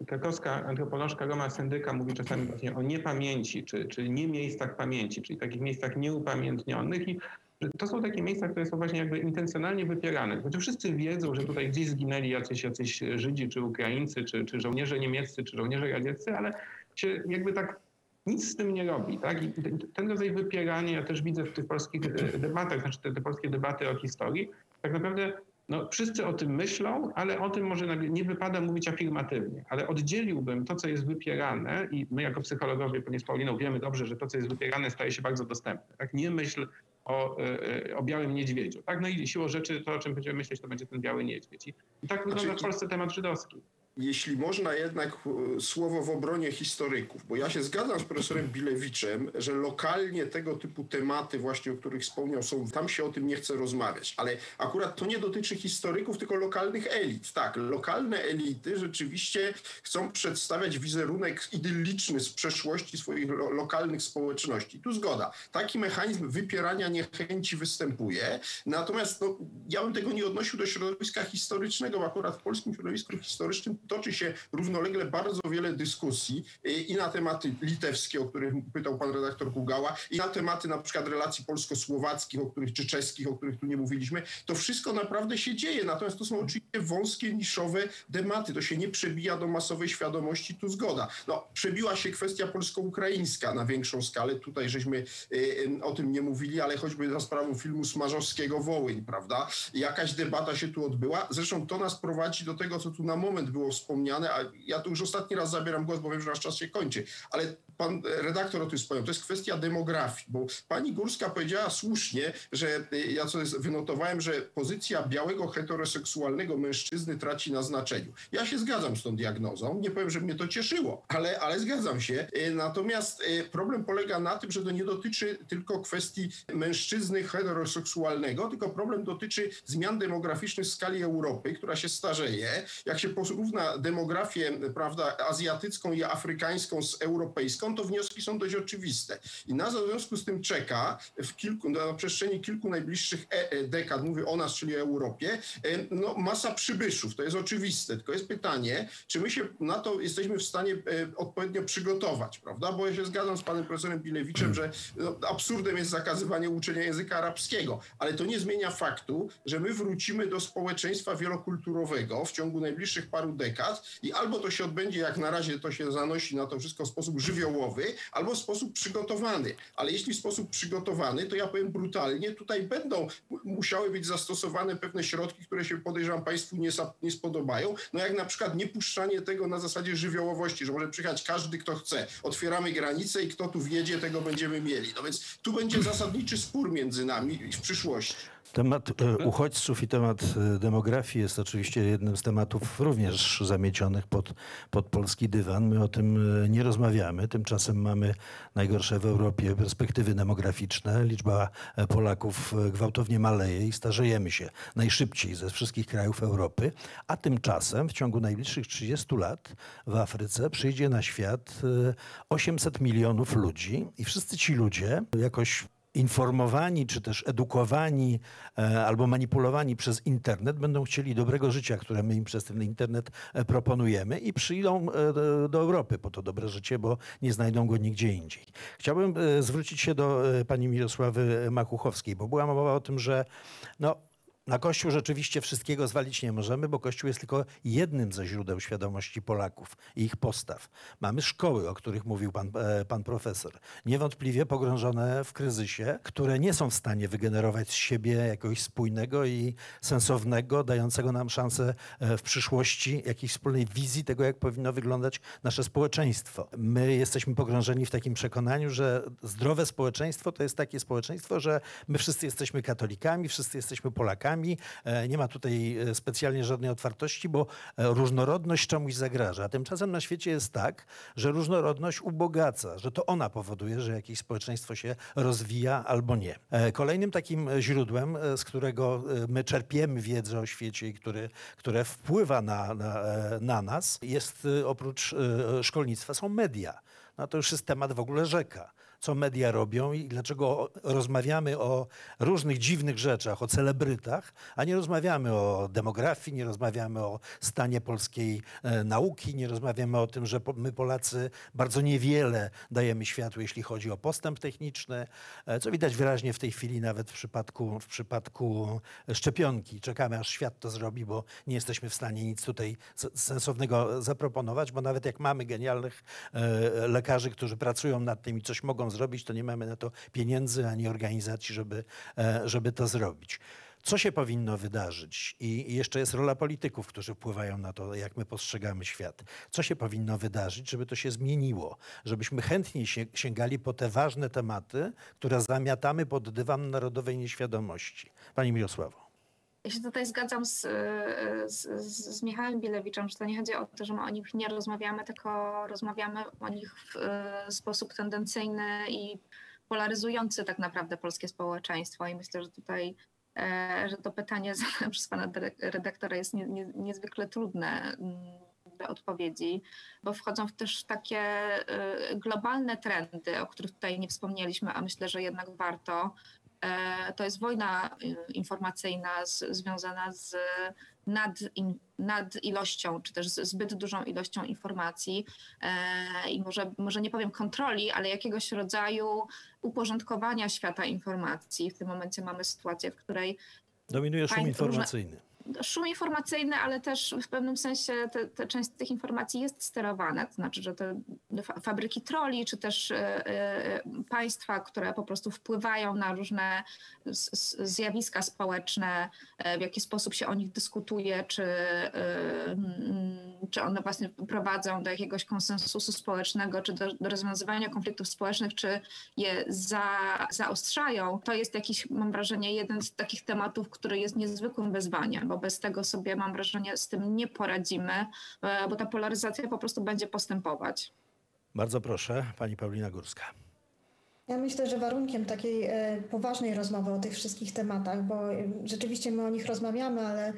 S3: Krakowska antropolożka Roma Sendyka mówi czasami właśnie o niepamięci, czy, czy nie miejscach pamięci, czyli takich miejscach nieupamiętnionych i to są takie miejsca, które są właśnie jakby intencjonalnie wypierane. Choć wszyscy wiedzą, że tutaj gdzieś zginęli jacyś, jacyś Żydzi, czy Ukraińcy, czy, czy żołnierze niemieccy, czy żołnierze radzieccy, ale się jakby tak nic z tym nie robi. Tak? I ten rodzaj wypierania ja też widzę w tych polskich e, debatach, znaczy te, te polskie debaty o historii, tak naprawdę no, wszyscy o tym myślą, ale o tym może nie wypada mówić afirmatywnie. Ale oddzieliłbym to, co jest wypierane, i my jako psychologowie, pewnie z Pauliną wiemy dobrze, że to, co jest wypierane, staje się bardzo dostępne. Tak? Nie myśl o, e, e, o białym niedźwiedziu. Tak? No i siłą rzeczy to, o czym będziemy myśleć, to będzie ten biały niedźwiedź. I, i tak wygląda znaczy, w Polsce temat żydowski
S5: jeśli można jednak e, słowo w obronie historyków, bo ja się zgadzam z profesorem Bilewiczem, że lokalnie tego typu tematy właśnie, o których wspomniał, są, tam się o tym nie chce rozmawiać, ale akurat to nie dotyczy historyków, tylko lokalnych elit. Tak, lokalne elity rzeczywiście chcą przedstawiać wizerunek idylliczny z przeszłości swoich lo lokalnych społeczności. Tu zgoda. Taki mechanizm wypierania niechęci występuje, natomiast no, ja bym tego nie odnosił do środowiska historycznego, bo akurat w polskim środowisku historycznym toczy się równolegle bardzo wiele dyskusji y, i na tematy litewskie, o których pytał pan redaktor Kugała, i na tematy na przykład relacji polsko-słowackich, o których, czy czeskich, o których tu nie mówiliśmy. To wszystko naprawdę się dzieje, natomiast to są oczywiście wąskie, niszowe tematy. To się nie przebija do masowej świadomości, tu zgoda. No, przebiła się kwestia polsko-ukraińska na większą skalę. Tutaj żeśmy y, y, o tym nie mówili, ale choćby za sprawą filmu Smarzowskiego Wołyń, prawda? Jakaś debata się tu odbyła. Zresztą to nas prowadzi do tego, co tu na moment było wspomniane, a ja tu już ostatni raz zabieram głos, bo wiem, że nasz czas się kończy, ale pan redaktor o tym wspomniał, to jest kwestia demografii, bo pani Górska powiedziała słusznie, że y, ja co wynotowałem, że pozycja białego heteroseksualnego mężczyzny traci na znaczeniu. Ja się zgadzam z tą diagnozą, nie powiem, że mnie to cieszyło, ale, ale zgadzam się. Y, natomiast y, problem polega na tym, że to nie dotyczy tylko kwestii mężczyzny heteroseksualnego, tylko problem dotyczy zmian demograficznych w skali Europy, która się starzeje. Jak się porówna demografię, prawda, azjatycką i afrykańską z europejską, to wnioski są dość oczywiste. I NASA w związku z tym czeka w kilku, na przestrzeni kilku najbliższych e, e, dekad, mówię o nas, czyli Europie, e, no, masa przybyszów. To jest oczywiste. Tylko jest pytanie, czy my się na to jesteśmy w stanie odpowiednio przygotować, prawda? Bo ja się zgadzam z panem profesorem Bilewiczem, że no, absurdem jest zakazywanie uczenia języka arabskiego, ale to nie zmienia faktu, że my wrócimy do społeczeństwa wielokulturowego w ciągu najbliższych paru dekad, i albo to się odbędzie, jak na razie to się zanosi na to wszystko w sposób żywiołowy, albo w sposób przygotowany. Ale jeśli w sposób przygotowany, to ja powiem brutalnie, tutaj będą musiały być zastosowane pewne środki, które się podejrzewam Państwu nie, nie spodobają. No jak na przykład niepuszczanie tego na zasadzie żywiołowości, że może przyjechać każdy, kto chce. Otwieramy granice i kto tu wjedzie, tego będziemy mieli. No więc tu będzie zasadniczy spór między nami w przyszłości.
S1: Temat e, uchodźców i temat e, demografii jest oczywiście jednym z tematów również zamiecionych pod, pod polski dywan. My o tym e, nie rozmawiamy. Tymczasem mamy najgorsze w Europie perspektywy demograficzne. Liczba Polaków gwałtownie maleje i starzejemy się najszybciej ze wszystkich krajów Europy. A tymczasem w ciągu najbliższych 30 lat w Afryce przyjdzie na świat 800 milionów ludzi i wszyscy ci ludzie jakoś informowani czy też edukowani e, albo manipulowani przez internet będą chcieli dobrego życia, które my im przez ten internet e, proponujemy i przyjdą e, do Europy po to dobre życie, bo nie znajdą go nigdzie indziej. Chciałbym zwrócić się do pani Mirosławy Makuchowskiej, bo była mowa o tym, że no, na Kościół rzeczywiście wszystkiego zwalić nie możemy, bo Kościół jest tylko jednym ze źródeł świadomości Polaków i ich postaw. Mamy szkoły, o których mówił pan, e, pan profesor, niewątpliwie pogrążone w kryzysie, które nie są w stanie wygenerować z siebie jakiegoś spójnego i sensownego, dającego nam szansę e, w przyszłości jakiejś wspólnej wizji tego, jak powinno wyglądać nasze społeczeństwo. My jesteśmy pogrążeni w takim przekonaniu, że zdrowe społeczeństwo to jest takie społeczeństwo, że my wszyscy jesteśmy katolikami, wszyscy jesteśmy Polakami, E, nie ma tutaj e, specjalnie żadnej otwartości, bo e, różnorodność czemuś zagraża. Tymczasem na świecie jest tak, że różnorodność ubogaca, że to ona powoduje, że jakieś społeczeństwo się rozwija albo nie. Kolejnym takim źródłem, z którego my czerpiemy wiedzę o świecie i które wpływa na, na, na nas, jest oprócz szkolnictwa, są media. No to już jest temat w ogóle rzeka co media robią i dlaczego rozmawiamy o różnych dziwnych rzeczach, o celebrytach, a nie rozmawiamy o demografii, nie rozmawiamy o stanie polskiej e, nauki, nie rozmawiamy o tym, że my Polacy bardzo niewiele dajemy światu, jeśli chodzi o postęp techniczny, e, co widać wyraźnie w tej chwili nawet w przypadku, w przypadku szczepionki. Czekamy, aż świat to zrobi, bo nie jesteśmy w stanie nic tutaj sensownego zaproponować, bo nawet jak mamy genialnych e, lekarzy, którzy pracują nad tym i coś mogą zrobić, to nie mamy na to pieniędzy ani organizacji, żeby, e, żeby to zrobić. Co się powinno wydarzyć? I jeszcze jest rola polityków, którzy wpływają na to, jak my postrzegamy świat. Co się powinno wydarzyć, żeby to się zmieniło? Żebyśmy chętniej sięgali po te ważne tematy, które zamiatamy pod dywan narodowej nieświadomości. Pani Mirosławo.
S2: Ja się tutaj zgadzam z, z, z Michałem Bilewiczem, że to nie chodzi o to, że my o nich nie rozmawiamy, tylko rozmawiamy o nich w e, sposób tendencyjny i polaryzujący tak naprawdę polskie społeczeństwo. I myślę, że tutaj e, że to pytanie zadane przez pana redaktora jest nie, nie, niezwykle trudne mm, do odpowiedzi, bo wchodzą też takie e, globalne trendy, o których tutaj nie wspomnieliśmy, a myślę, że jednak warto to jest wojna y, informacyjna z, związana z nad, in, nad ilością, czy też z zbyt dużą ilością informacji e, i może, może nie powiem kontroli, ale jakiegoś rodzaju uporządkowania świata informacji. W tym momencie mamy sytuację, w której
S1: Dominuje szum informacyjny. Różne,
S2: szum informacyjny, ale też w pewnym sensie te, te część tych informacji jest sterowana, to znaczy, że te fabryki troli, czy też e, e, państwa, które po prostu wpływają na różne zjawiska społeczne, e, w jaki sposób się o nich dyskutuje, czy, czy one właśnie prowadzą do jakiegoś konsensusu społecznego, czy do, do rozwiązywania konfliktów społecznych, czy je za, zaostrzają, to jest jakiś, mam wrażenie, jeden z takich tematów, który jest niezwykłym wyzwaniem, bo bez tego sobie, mam wrażenie, z tym nie poradzimy, e, bo ta polaryzacja po prostu będzie postępować.
S1: Bardzo proszę, pani Paulina Górska.
S4: Ja myślę, że warunkiem takiej e, poważnej rozmowy o tych wszystkich tematach, bo e, rzeczywiście my o nich rozmawiamy, ale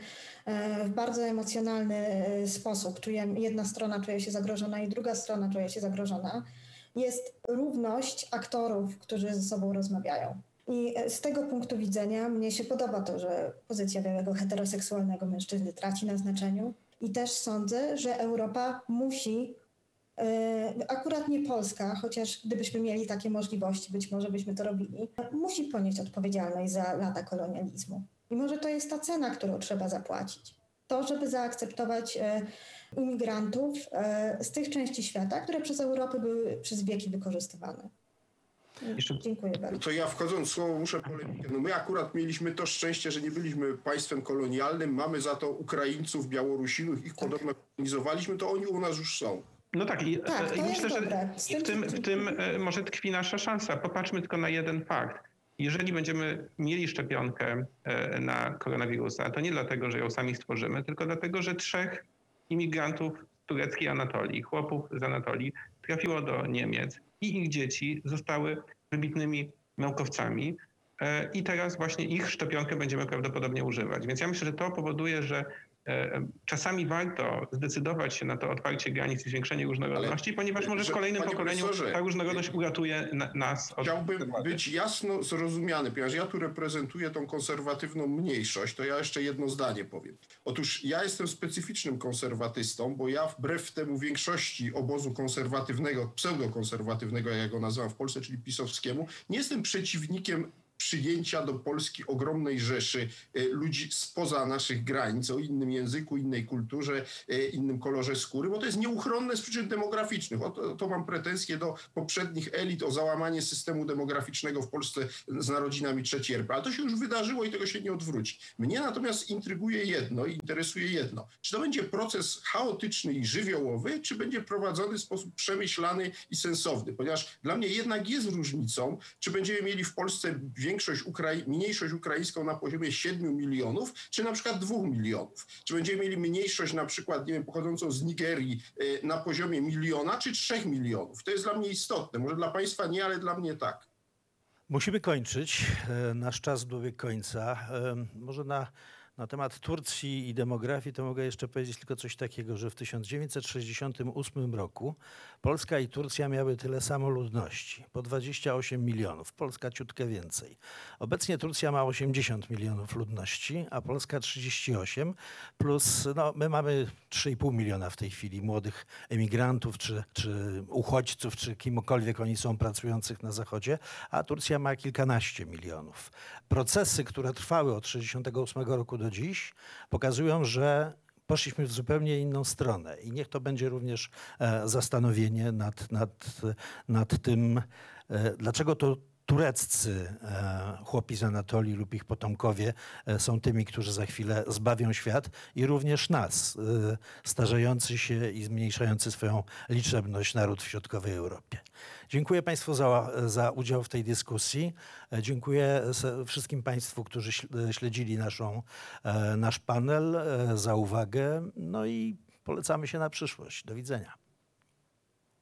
S4: w bardzo emocjonalny sposób. Czuje, jedna strona czuje się zagrożona i druga strona czuje się zagrożona. Jest równość aktorów, którzy ze sobą rozmawiają. I z tego punktu widzenia mnie się podoba to, że pozycja białego heteroseksualnego mężczyzny traci na znaczeniu. I też sądzę, że Europa musi, e, akurat nie Polska, chociaż gdybyśmy mieli takie możliwości, być może byśmy to robili, musi ponieść odpowiedzialność za lata kolonializmu. I może to jest ta cena, którą trzeba zapłacić. to, żeby zaakceptować e, imigrantów e, z tych części świata, które przez Europę były przez wieki wykorzystywane.
S3: Jeszcze-
S4: Dziękuję bardzo.
S5: To ja wchodząc w słowo muszę polemikę. No my akurat mieliśmy to szczęście, że nie byliśmy państwem kolonialnym, mamy za to Ukraińców, Białorusinów, ich podobno kolonizowaliśmy, to oni u nas już są.
S3: No tak, i,
S4: Tak, to
S3: i myślę, że w
S4: tym-
S3: tym, w tym e, może tkwi nasza szansa. Popatrzmy tylko na jeden fakt. Jeżeli będziemy mieli szczepionkę e, na koronawirusa, to nie dlatego, że ją sami stworzymy, tylko dlatego, że trzech imigrantów z tureckiej Anatolii, chłopów z Anatolii, trafiło do Niemiec i ich dzieci zostały wybitnymi naukowcami. e, I teraz właśnie ich szczepionkę będziemy prawdopodobnie używać. Więc ja myślę, że to powoduje, że czasami warto zdecydować się na to otwarcie granic i zwiększenie różnorodności, ponieważ może w kolejnym pokoleniu ta różnorodność uratuje na, nas od
S5: Chciałbym być jasno zrozumiany, ponieważ ja tu reprezentuję tą konserwatywną mniejszość, to ja jeszcze jedno zdanie powiem. Otóż ja jestem specyficznym konserwatystą, bo ja wbrew temu większości obozu konserwatywnego, pseudokonserwatywnego, jak ja go nazywam w Polsce, czyli pisowskiemu, nie jestem przeciwnikiem przyjęcia do Polski ogromnej rzeszy e, ludzi spoza naszych granic, o innym języku, innej kulturze, e, innym kolorze skóry, bo to jest nieuchronne z przyczyn demograficznych. O to, to mam pretensje do poprzednich elit o załamanie systemu demograficznego w Polsce z narodzinami trzeciej RP. Ale to się już wydarzyło i tego się nie odwróci. Mnie natomiast intryguje jedno i interesuje jedno. Czy to będzie proces chaotyczny i żywiołowy, czy będzie prowadzony w sposób przemyślany i sensowny? Ponieważ dla mnie jednak jest różnicą, czy będziemy mieli w Polsce większość Ukrai- mniejszość ukraińską na poziomie 7 milionów, czy na przykład 2 milionów. Czy będziemy mieli mniejszość na przykład, nie wiem, pochodzącą z Nigerii y, na poziomie miliona, czy 3 milionów. To jest dla mnie istotne. Może dla Państwa nie, ale dla mnie tak.
S1: Musimy kończyć. E, Nasz czas dobiegł końca. E, Może na, na temat Turcji i demografii to mogę jeszcze powiedzieć tylko coś takiego, że w 1968 roku Polska i Turcja miały tyle samo ludności, po 28 milionów, Polska ciutkę więcej. Obecnie Turcja ma 80 milionów ludności, a Polska 38, plus no, my mamy 3,5 miliona w tej chwili młodych emigrantów, czy, czy uchodźców, czy kimkolwiek oni są pracujących na Zachodzie, a Turcja ma kilkanaście milionów. Procesy, które trwały od 68 roku do dziś, pokazują, że poszliśmy w zupełnie inną stronę. I niech to będzie również e, zastanowienie nad, nad, nad tym, e, dlaczego to tureccy e, chłopi z Anatolii lub ich potomkowie e, są tymi, którzy za chwilę zbawią świat i również nas, e, starzejący się i zmniejszający swoją liczebność naród w środkowej Europie. Dziękuję Państwu za, za udział w tej dyskusji. Dziękuję wszystkim Państwu, którzy śl- śledzili naszą, nasz panel, za uwagę. No i polecamy się na przyszłość. Do widzenia.